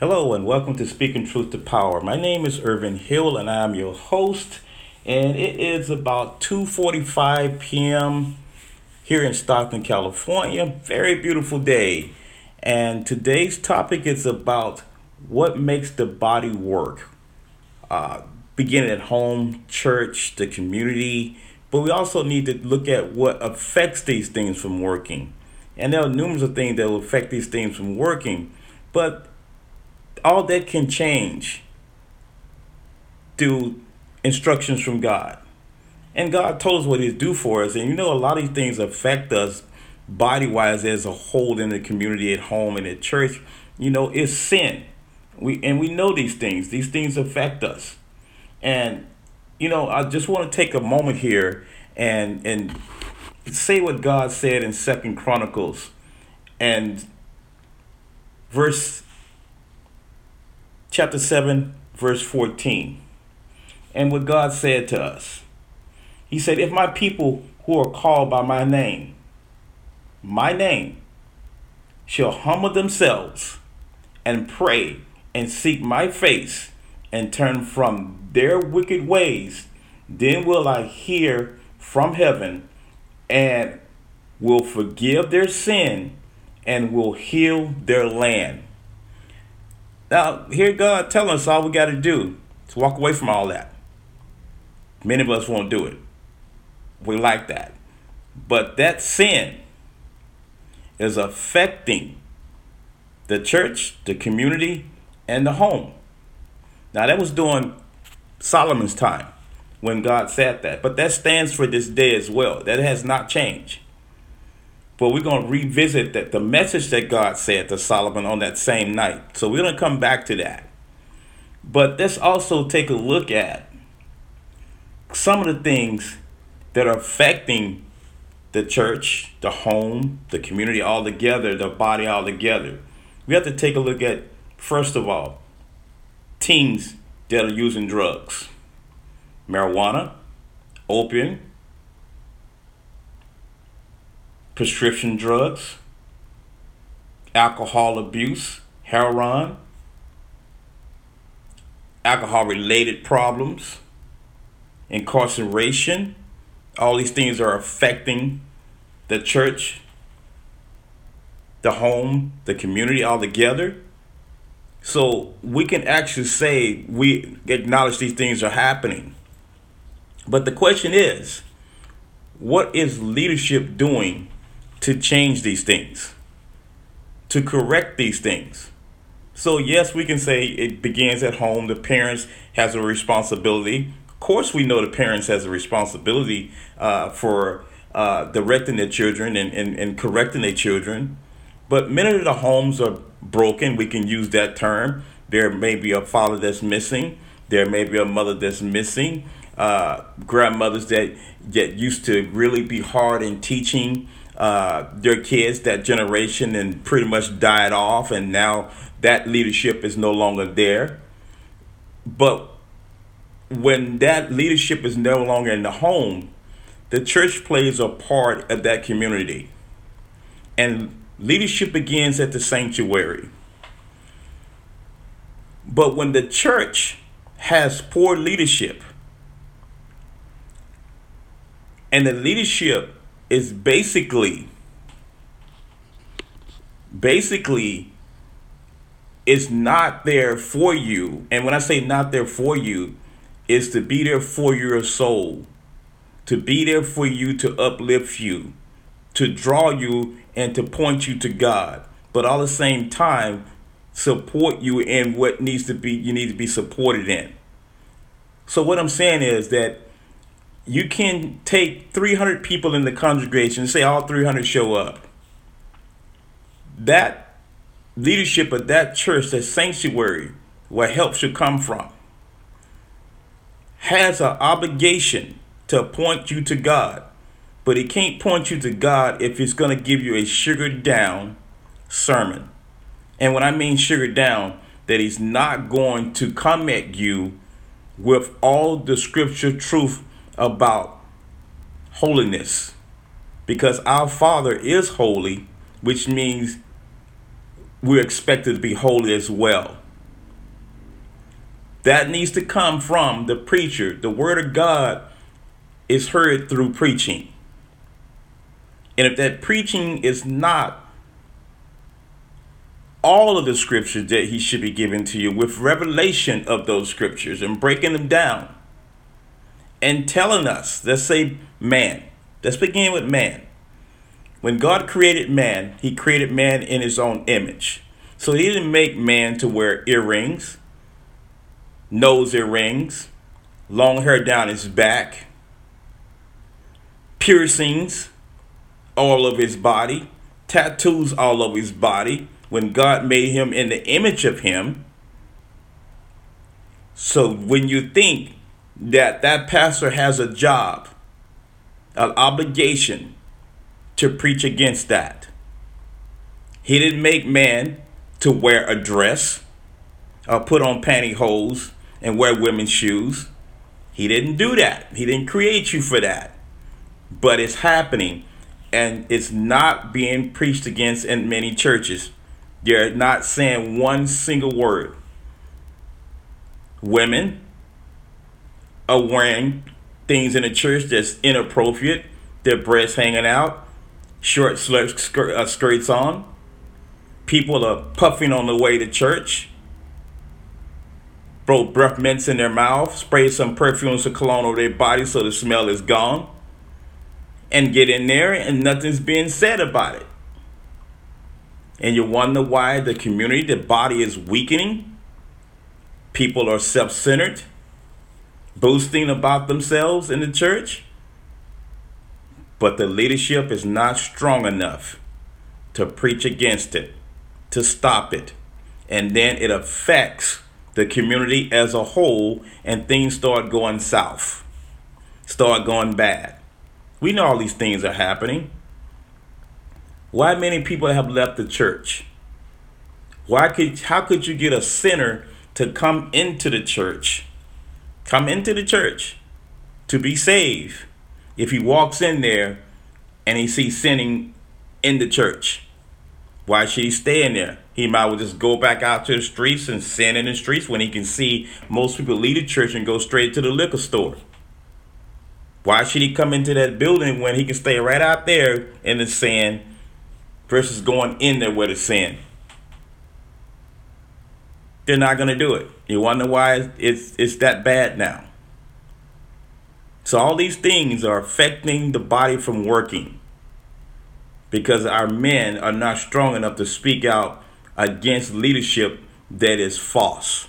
Hello and welcome to Speaking Truth to Power. My name is Irvin Hill and I'm your host. And it is about 2:45 p.m. here in Stockton, California. Very beautiful day. And today's topic is about what makes the body work. Uh, beginning at home, church, the community, but we also need to look at what affects these things from working. And there are numerous of things that will affect these things from working, but all that can change through instructions from God. And God told us what He's due for us. And you know, a lot of these things affect us body wise as a whole in the community, at home, and at church. You know, it's sin. We and we know these things. These things affect us. And you know, I just want to take a moment here and and say what God said in Second Chronicles and verse chapter 7, verse 14. And what God said to us. He said, If my people who are called by my name, my name, shall humble themselves and pray and seek my face and turn from their wicked ways, then will I hear from heaven and will forgive their sin and will heal their land. Now, here God telling us all we got to do is walk away from all that. Many of us won't do it. We like that. But that sin is affecting the church, the community, and the home. Now, that was during Solomon's time when God said that. But that stands for this day as well. That has not changed. But we're going to revisit that the message that God said to Solomon on that same night. So we're going to come back to that. But let's also take a look at some of the things that are affecting the church, the home, the community all together, the body all together. We have to take a look at, first of all, teens that are using drugs, marijuana, opium, prescription drugs, alcohol abuse, heroin, alcohol related problems, incarceration. All these things are affecting the church, the home, the community all together. So we can actually say we acknowledge these things are happening. But the question is, what is leadership doing to change these things, to correct these things. So yes, we can say it begins at home. The parents has a responsibility. Of course, we know the parents has a responsibility uh, for uh, directing their children and, and, and correcting their children. But many of the homes are broken. We can use that term. There may be a father that's missing. There may be a mother that's missing. Uh, grandmothers that get used to really be hard in teaching uh, their kids, that generation, and pretty much died off, and now that leadership is no longer there. But when that leadership is no longer in the home, the church plays a part of that community. And leadership begins at the sanctuary. But when the church has poor leadership, and the leadership is basically basically is not there for you. And when I say not there for you, is to be there for your soul, to be there for you to uplift you, to draw you and to point you to God. But all the same time, support you in what needs to be you need to be supported in. So what I'm saying is that you can take 300 people in the congregation and say all 300 show up. That leadership of that church, that sanctuary, where help should come from, has an obligation to point you to God. But it can't point you to God if it's going to give you a sugared down sermon. And when I mean sugared down, that he's not going to come at you with all the scripture truth about holiness because our Father is holy, which means we're expected to be holy as well. That needs to come from the preacher. The word of God is heard through preaching. And if that preaching is not all of the scriptures that he should be giving to you with revelation of those scriptures and breaking them down and telling us, let's say man. Let's begin with man. When God created man, he created man in his own image. So he didn't make man to wear earrings, nose earrings, long hair down his back, piercings all of his body, tattoos all over his body when God made him in the image of him. So when you think that that pastor has a job, an obligation to preach against that. He didn't make man to wear a dress or put on pantyhose and wear women's shoes. He didn't do that. He didn't create you for that. But it's happening and it's not being preached against in many churches. They're not saying one single word. Women are wearing things in the church that's inappropriate, their breasts hanging out, short uh, skirts on. People are puffing on the way to church. Throw breath mints in their mouth, spray some perfumes or cologne over their body so the smell is gone and get in there and nothing's being said about it. And you wonder why the community, the body is weakening. People are self centered, boasting about themselves in the church. But the leadership is not strong enough to preach against it, to stop it. And then it affects the community as a whole, and things start going south, start going bad. We know all these things are happening. Why many people have left the church? Why could how could you get a sinner to come into the church? Come into the church to be saved. If he walks in there and he sees sinning in the church, why should he stay in there? He might well just go back out to the streets and sin in the streets when he can see most people leave the church and go straight to the liquor store. Why should he come into that building when he can stay right out there in the sand versus going in there with the sand? They're not going to do it. You wonder why it's it's that bad now. So all these things are affecting the body from working because our men are not strong enough to speak out against leadership that is false.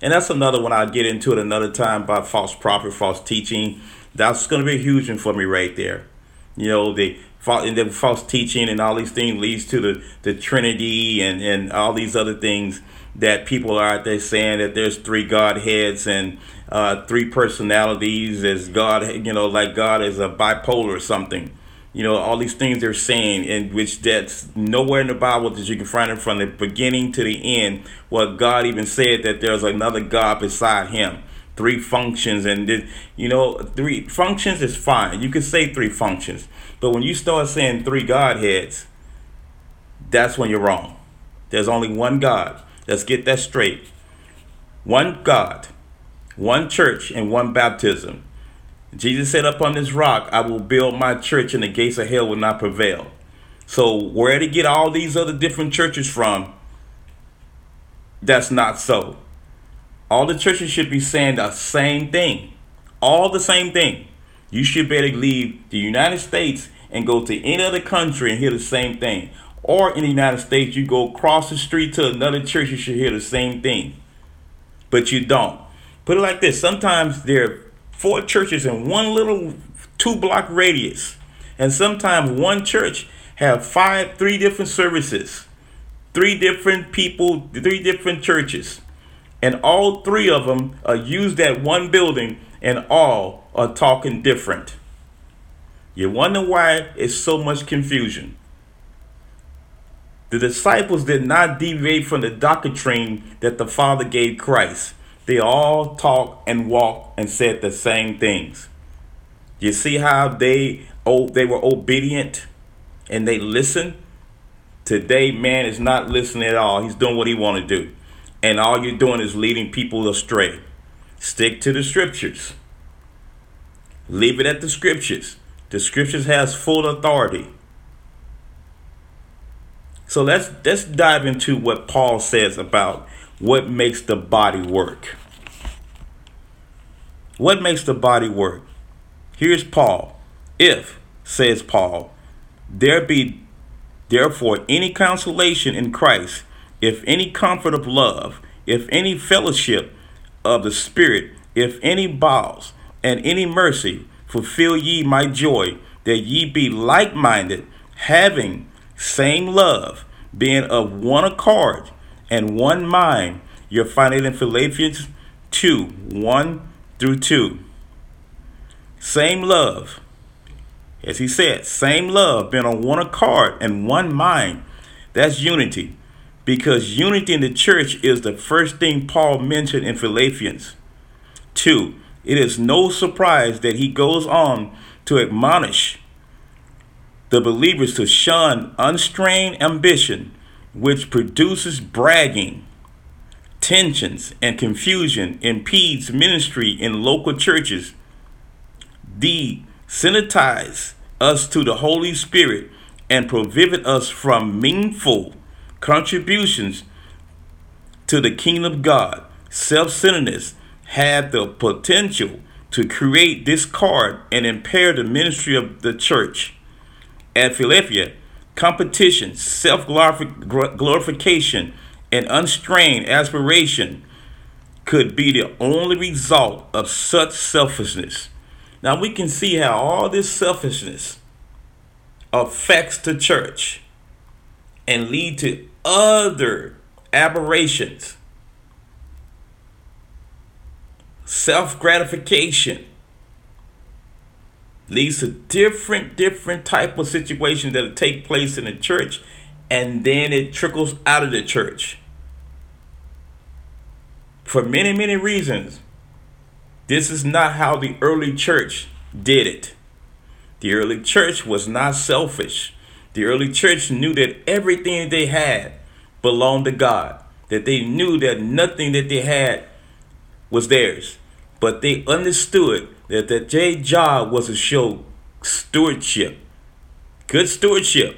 And that's another one I'll get into it another time about false prophet, false teaching. That's going to be a huge one for me right there. You know, the, the false teaching and all these things leads to the, the Trinity and, and all these other things that people are out there saying that there's three Godheads and uh, three personalities as God, you know, like God is a bipolar or something. You know all these things they're saying in which that's nowhere in the bible that you can find it from the beginning to the end what god even said that there's another god beside him three functions and you know three functions is fine you can say three functions but when you start saying three godheads that's when you're wrong there's only one god let's get that straight one god one church and one baptism Jesus said, Upon this rock I will build my church, and the gates of hell will not prevail. So, where to get all these other different churches from? That's not so. All the churches should be saying the same thing. All the same thing. You should better leave the United States and go to any other country and hear the same thing. Or in the United States, you go across the street to another church, you should hear the same thing. But you don't. Put it like this sometimes there are four churches in one little two block radius. And sometimes one church have five, three different services, three different people, three different churches. And all three of them are uh, used at one building and all are talking different. You wonder why it's so much confusion. The disciples did not deviate from the doctrine that the Father gave Christ. They all talked and walked and said the same things. You see how they oh they were obedient and they listened? Today man is not listening at all. He's doing what he want to do. And all you're doing is leading people astray. Stick to the scriptures. Leave it at the scriptures. The scriptures has full authority. So let's let's dive into what Paul says about what makes the body work. What makes the body work? Here's Paul. If, says Paul, there be therefore any consolation in Christ, if any comfort of love, if any fellowship of the Spirit, if any bowels and any mercy, fulfill ye my joy, that ye be like minded, having same love, being of one accord and one mind. You'll find it in Philippians 2 1 through 2. Same love. As he said, same love, being on one accord and one mind. That's unity. Because unity in the church is the first thing Paul mentioned in Philippians 2. It is no surprise that he goes on to admonish the believers to shun unstrained ambition, which produces bragging, tensions, and confusion, impedes ministry in local churches. D. Sensitize us to the Holy Spirit and prohibit us from meaningful contributions to the kingdom of God. Self centeredness had the potential to create discord and impair the ministry of the church. At Philadelphia, competition, self glorification, and unstrained aspiration could be the only result of such selfishness. Now we can see how all this selfishness affects the church and lead to other aberrations. Self gratification leads to different different type of situations that take place in the church and then it trickles out of the church. For many many reasons this is not how the early church did it. The early church was not selfish the early church knew that everything they had belonged to god that they knew that nothing that they had was theirs but they understood that the J job was to show stewardship, good stewardship,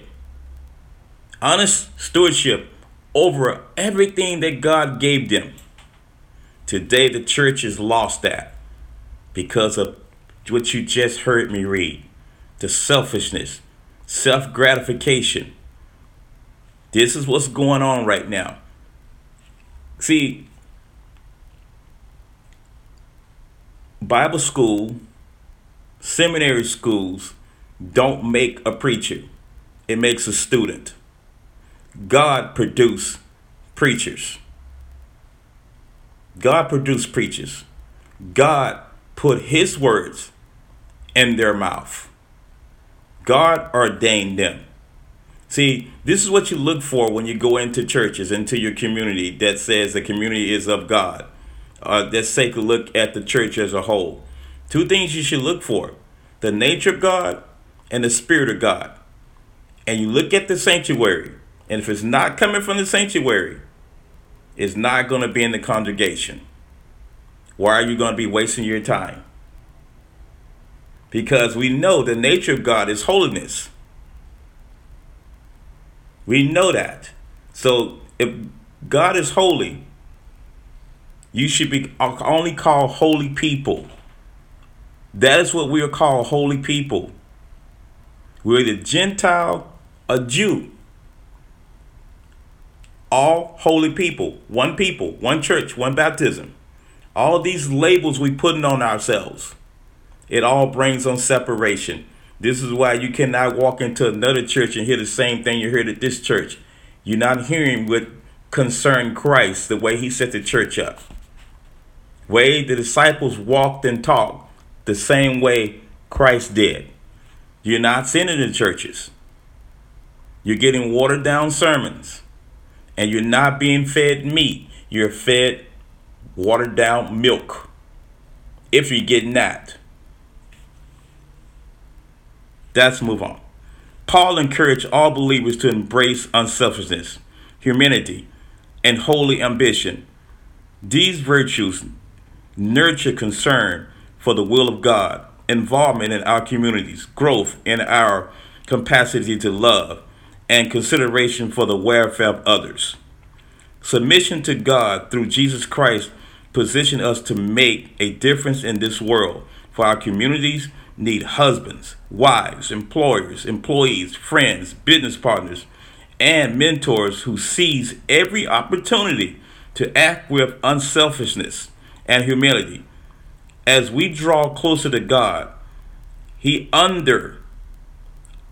honest stewardship over everything that God gave them. Today, the church has lost that because of what you just heard me read the selfishness, self gratification. This is what's going on right now. See, Bible school, seminary schools don't make a preacher, it makes a student. God produced preachers. God produced preachers. God put his words in their mouth. God ordained them. See, this is what you look for when you go into churches, into your community that says the community is of God uh, let's take a look at the church as a whole. Two things you should look for the nature of God and the Spirit of God. And you look at the sanctuary, and if it's not coming from the sanctuary, it's not going to be in the congregation. Why are you going to be wasting your time? Because we know the nature of God is holiness. We know that. So if God is holy, you should be only called holy people. That is what we are called holy people. We're the Gentile, a Jew. All holy people, one people, one church, one baptism. All these labels we putting on ourselves, it all brings on separation. This is why you cannot walk into another church and hear the same thing you heard at this church. You're not hearing what concern Christ, the way he set the church up way the disciples walked and talked the same way Christ did. You're not sending in churches. You're getting watered down sermons. And you're not being fed meat. You're fed watered down milk. If you're getting that. Let's move on. Paul encouraged all believers to embrace unselfishness, humanity, and holy ambition These virtues nurture concern for the will of God, involvement in our communities, growth in our capacity to love, and consideration for the welfare of others. Submission to God through Jesus Christ position us to make a difference in this world. For our communities need husbands, wives, employers, employees, friends, business partners, and mentors who seize every opportunity to act with unselfishness and humility. As we draw closer to God, He under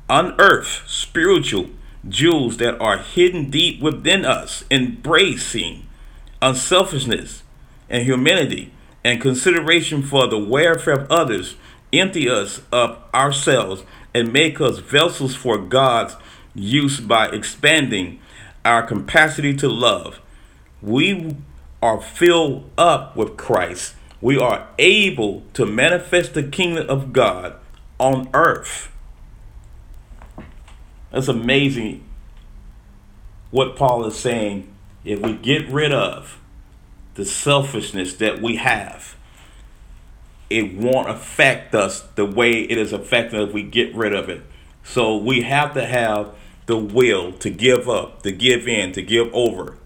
unearth spiritual jewels that are hidden deep within us, embracing unselfishness and humility and consideration for the welfare of others, empty us of ourselves and make us vessels for God's use by expanding our capacity to love. We are filled up with Christ. We are able to manifest the kingdom of God on earth. That's amazing what Paul is saying. If we get rid of the selfishness that we have, it won't affect us the way it is affecting us if we get rid of it. So we have to have the will to give up, to give in, to give over.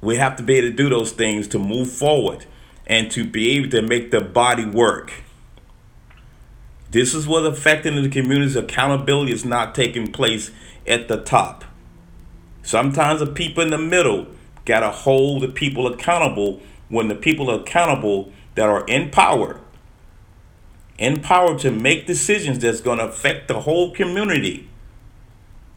We have to be able to do those things to move forward and to be able to make the body work. This is what affecting the community's accountability is not taking place at the top. Sometimes the people in the middle got to hold the people accountable when the people are accountable that are in power. In power to make decisions that's going to affect the whole community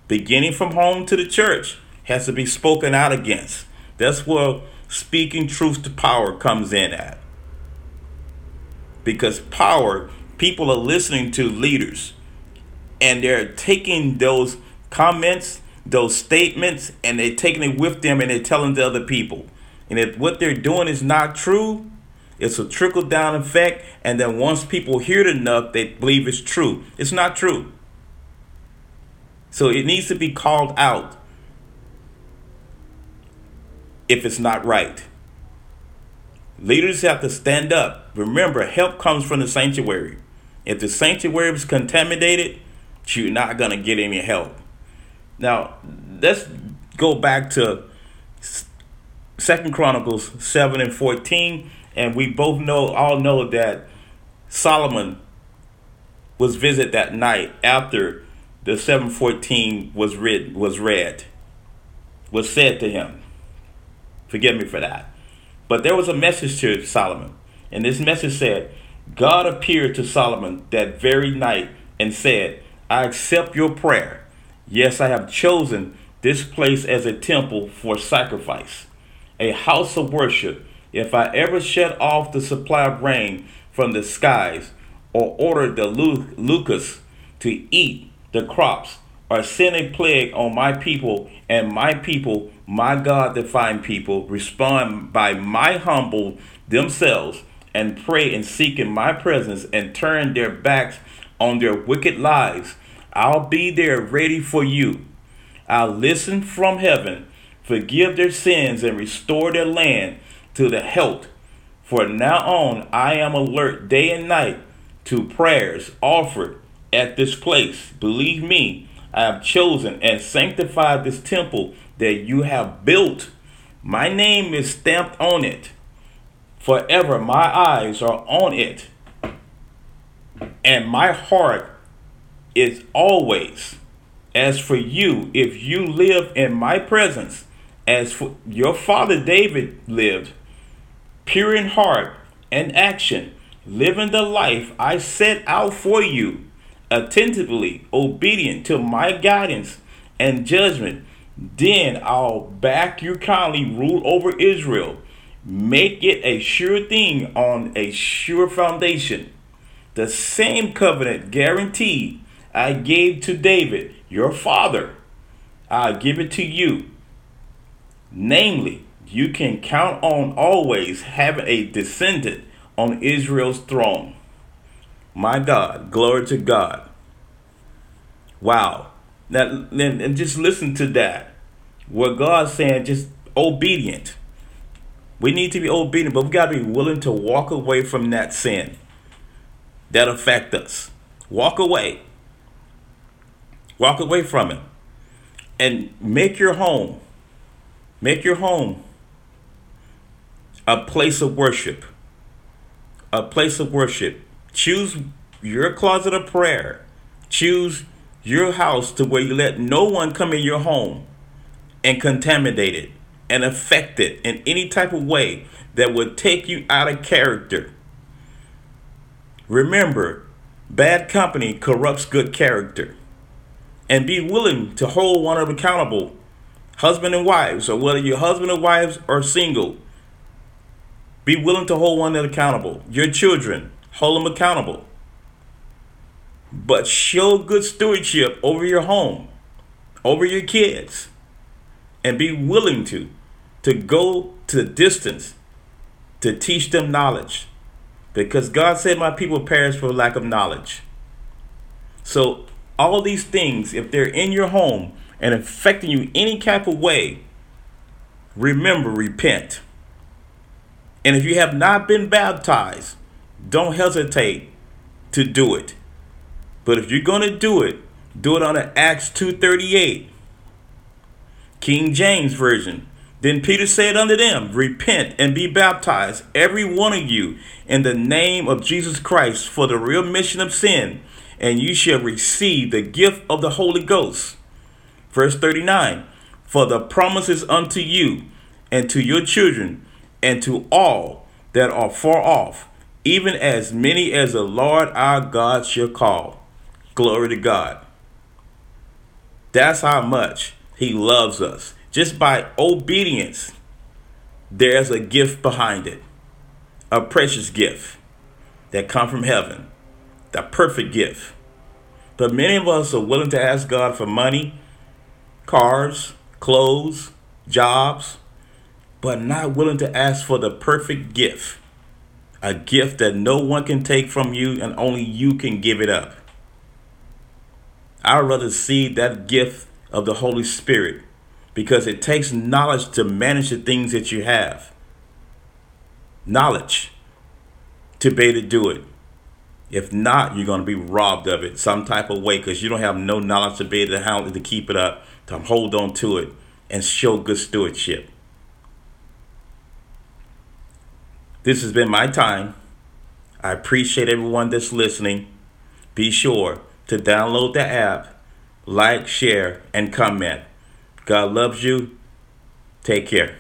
beginning from home to the church, has to be spoken out against. That's where speaking truth to power comes in at. Because power, people are listening to leaders and they're taking those comments, those statements, and they're taking it with them and they're telling to other people. And if what they're doing is not true, it's a trickle down effect. And then once people hear it enough, they believe it's true. It's not true. So it needs to be called out if it's not right. Leaders have to stand up. Remember, help comes from the sanctuary. If the sanctuary is contaminated, you're not going to get any help. Now, let's go back to Second Chronicles 7 and 14. And we both know, all know that Solomon was visited that night after the 714 was read was read was said to him. Forgive me for that. But there was a message to solomon. And this message said god appeared to solomon that very night and said i accept your prayer. Yes i have chosen this place as a temple for sacrifice a house of worship if i ever shut off the supply of rain from the skies or order the locusts to eat the crops, or send a plague on my people, and my people, my God, the fine people, respond by my humble themselves and pray and seek in my presence and turn their backs on their wicked lives. I'll be there ready for you. I'll listen from heaven, forgive their sins, and restore their land to the health. For now on, I am alert day and night to prayers offered at this place. Believe me, I have chosen and sanctified this temple that you have built. My name is stamped on it. Forever my eyes are on it. And my heart is always. As for you, if you live in my presence, as for your father David lived, pure in heart and action, living the life I set out for you attentively obedient to my guidance and judgment, then I'll back you kindly rule over Israel. Make it a sure thing on a sure foundation. The same covenant guaranteed I gave to David, your father, I'll give it to you. Namely, you can count on always having a descendant on Israel's throne. My God, glory to God. Wow. Now, and just listen to that. What God's saying, just obedient. We need to be obedient, but we got to be willing to walk away from that sin that affect us. Walk away. Walk away from it. And make your home. Make your home a place of worship. A place of worship. Choose your closet of prayer. Choose your house to where you let no one come in your home and contaminate it and affect it in any type of way that would take you out of character. Remember, bad company corrupts good character. And be willing to hold one another accountable, husband and wives, or whether you're husband and wives or single. Be willing to hold one another accountable. Your children, hold them accountable. But show good stewardship over your home, over your kids, and be willing to to go to the distance to teach them knowledge. Because God said, My people perish for lack of knowledge. So, all these things, if they're in your home and affecting you any type of way, remember, repent. And if you have not been baptized, don't hesitate to do it. But if you're going to do it, do it under Acts 238. King James Version. Then Peter said unto them, Repent and be baptized, every one of you, in the name of Jesus Christ for the remission of sin, and you shall receive the gift of the Holy Ghost. Verse 39 For the promises unto you, and to your children, and to all that are far off, even as many as the Lord our God shall call. Glory to God. That's how much He loves us just by obedience, there's a gift behind it, a precious gift that come from heaven, the perfect gift. But many of us are willing to ask God for money, cars, clothes, jobs, but not willing to ask for the perfect gift. A gift that no one can take from you and only you can give it up. I'd rather see that gift of the Holy Spirit because it takes knowledge to manage the things that you have. Knowledge to be able to do it. If not, you're going to be robbed of it some type of way because you don't have no knowledge to be able to to keep it up, to hold on to it, and show good stewardship. This has been my time. I appreciate everyone that's listening. Be sure to download the app, like, share, and comment. God loves you. Take care.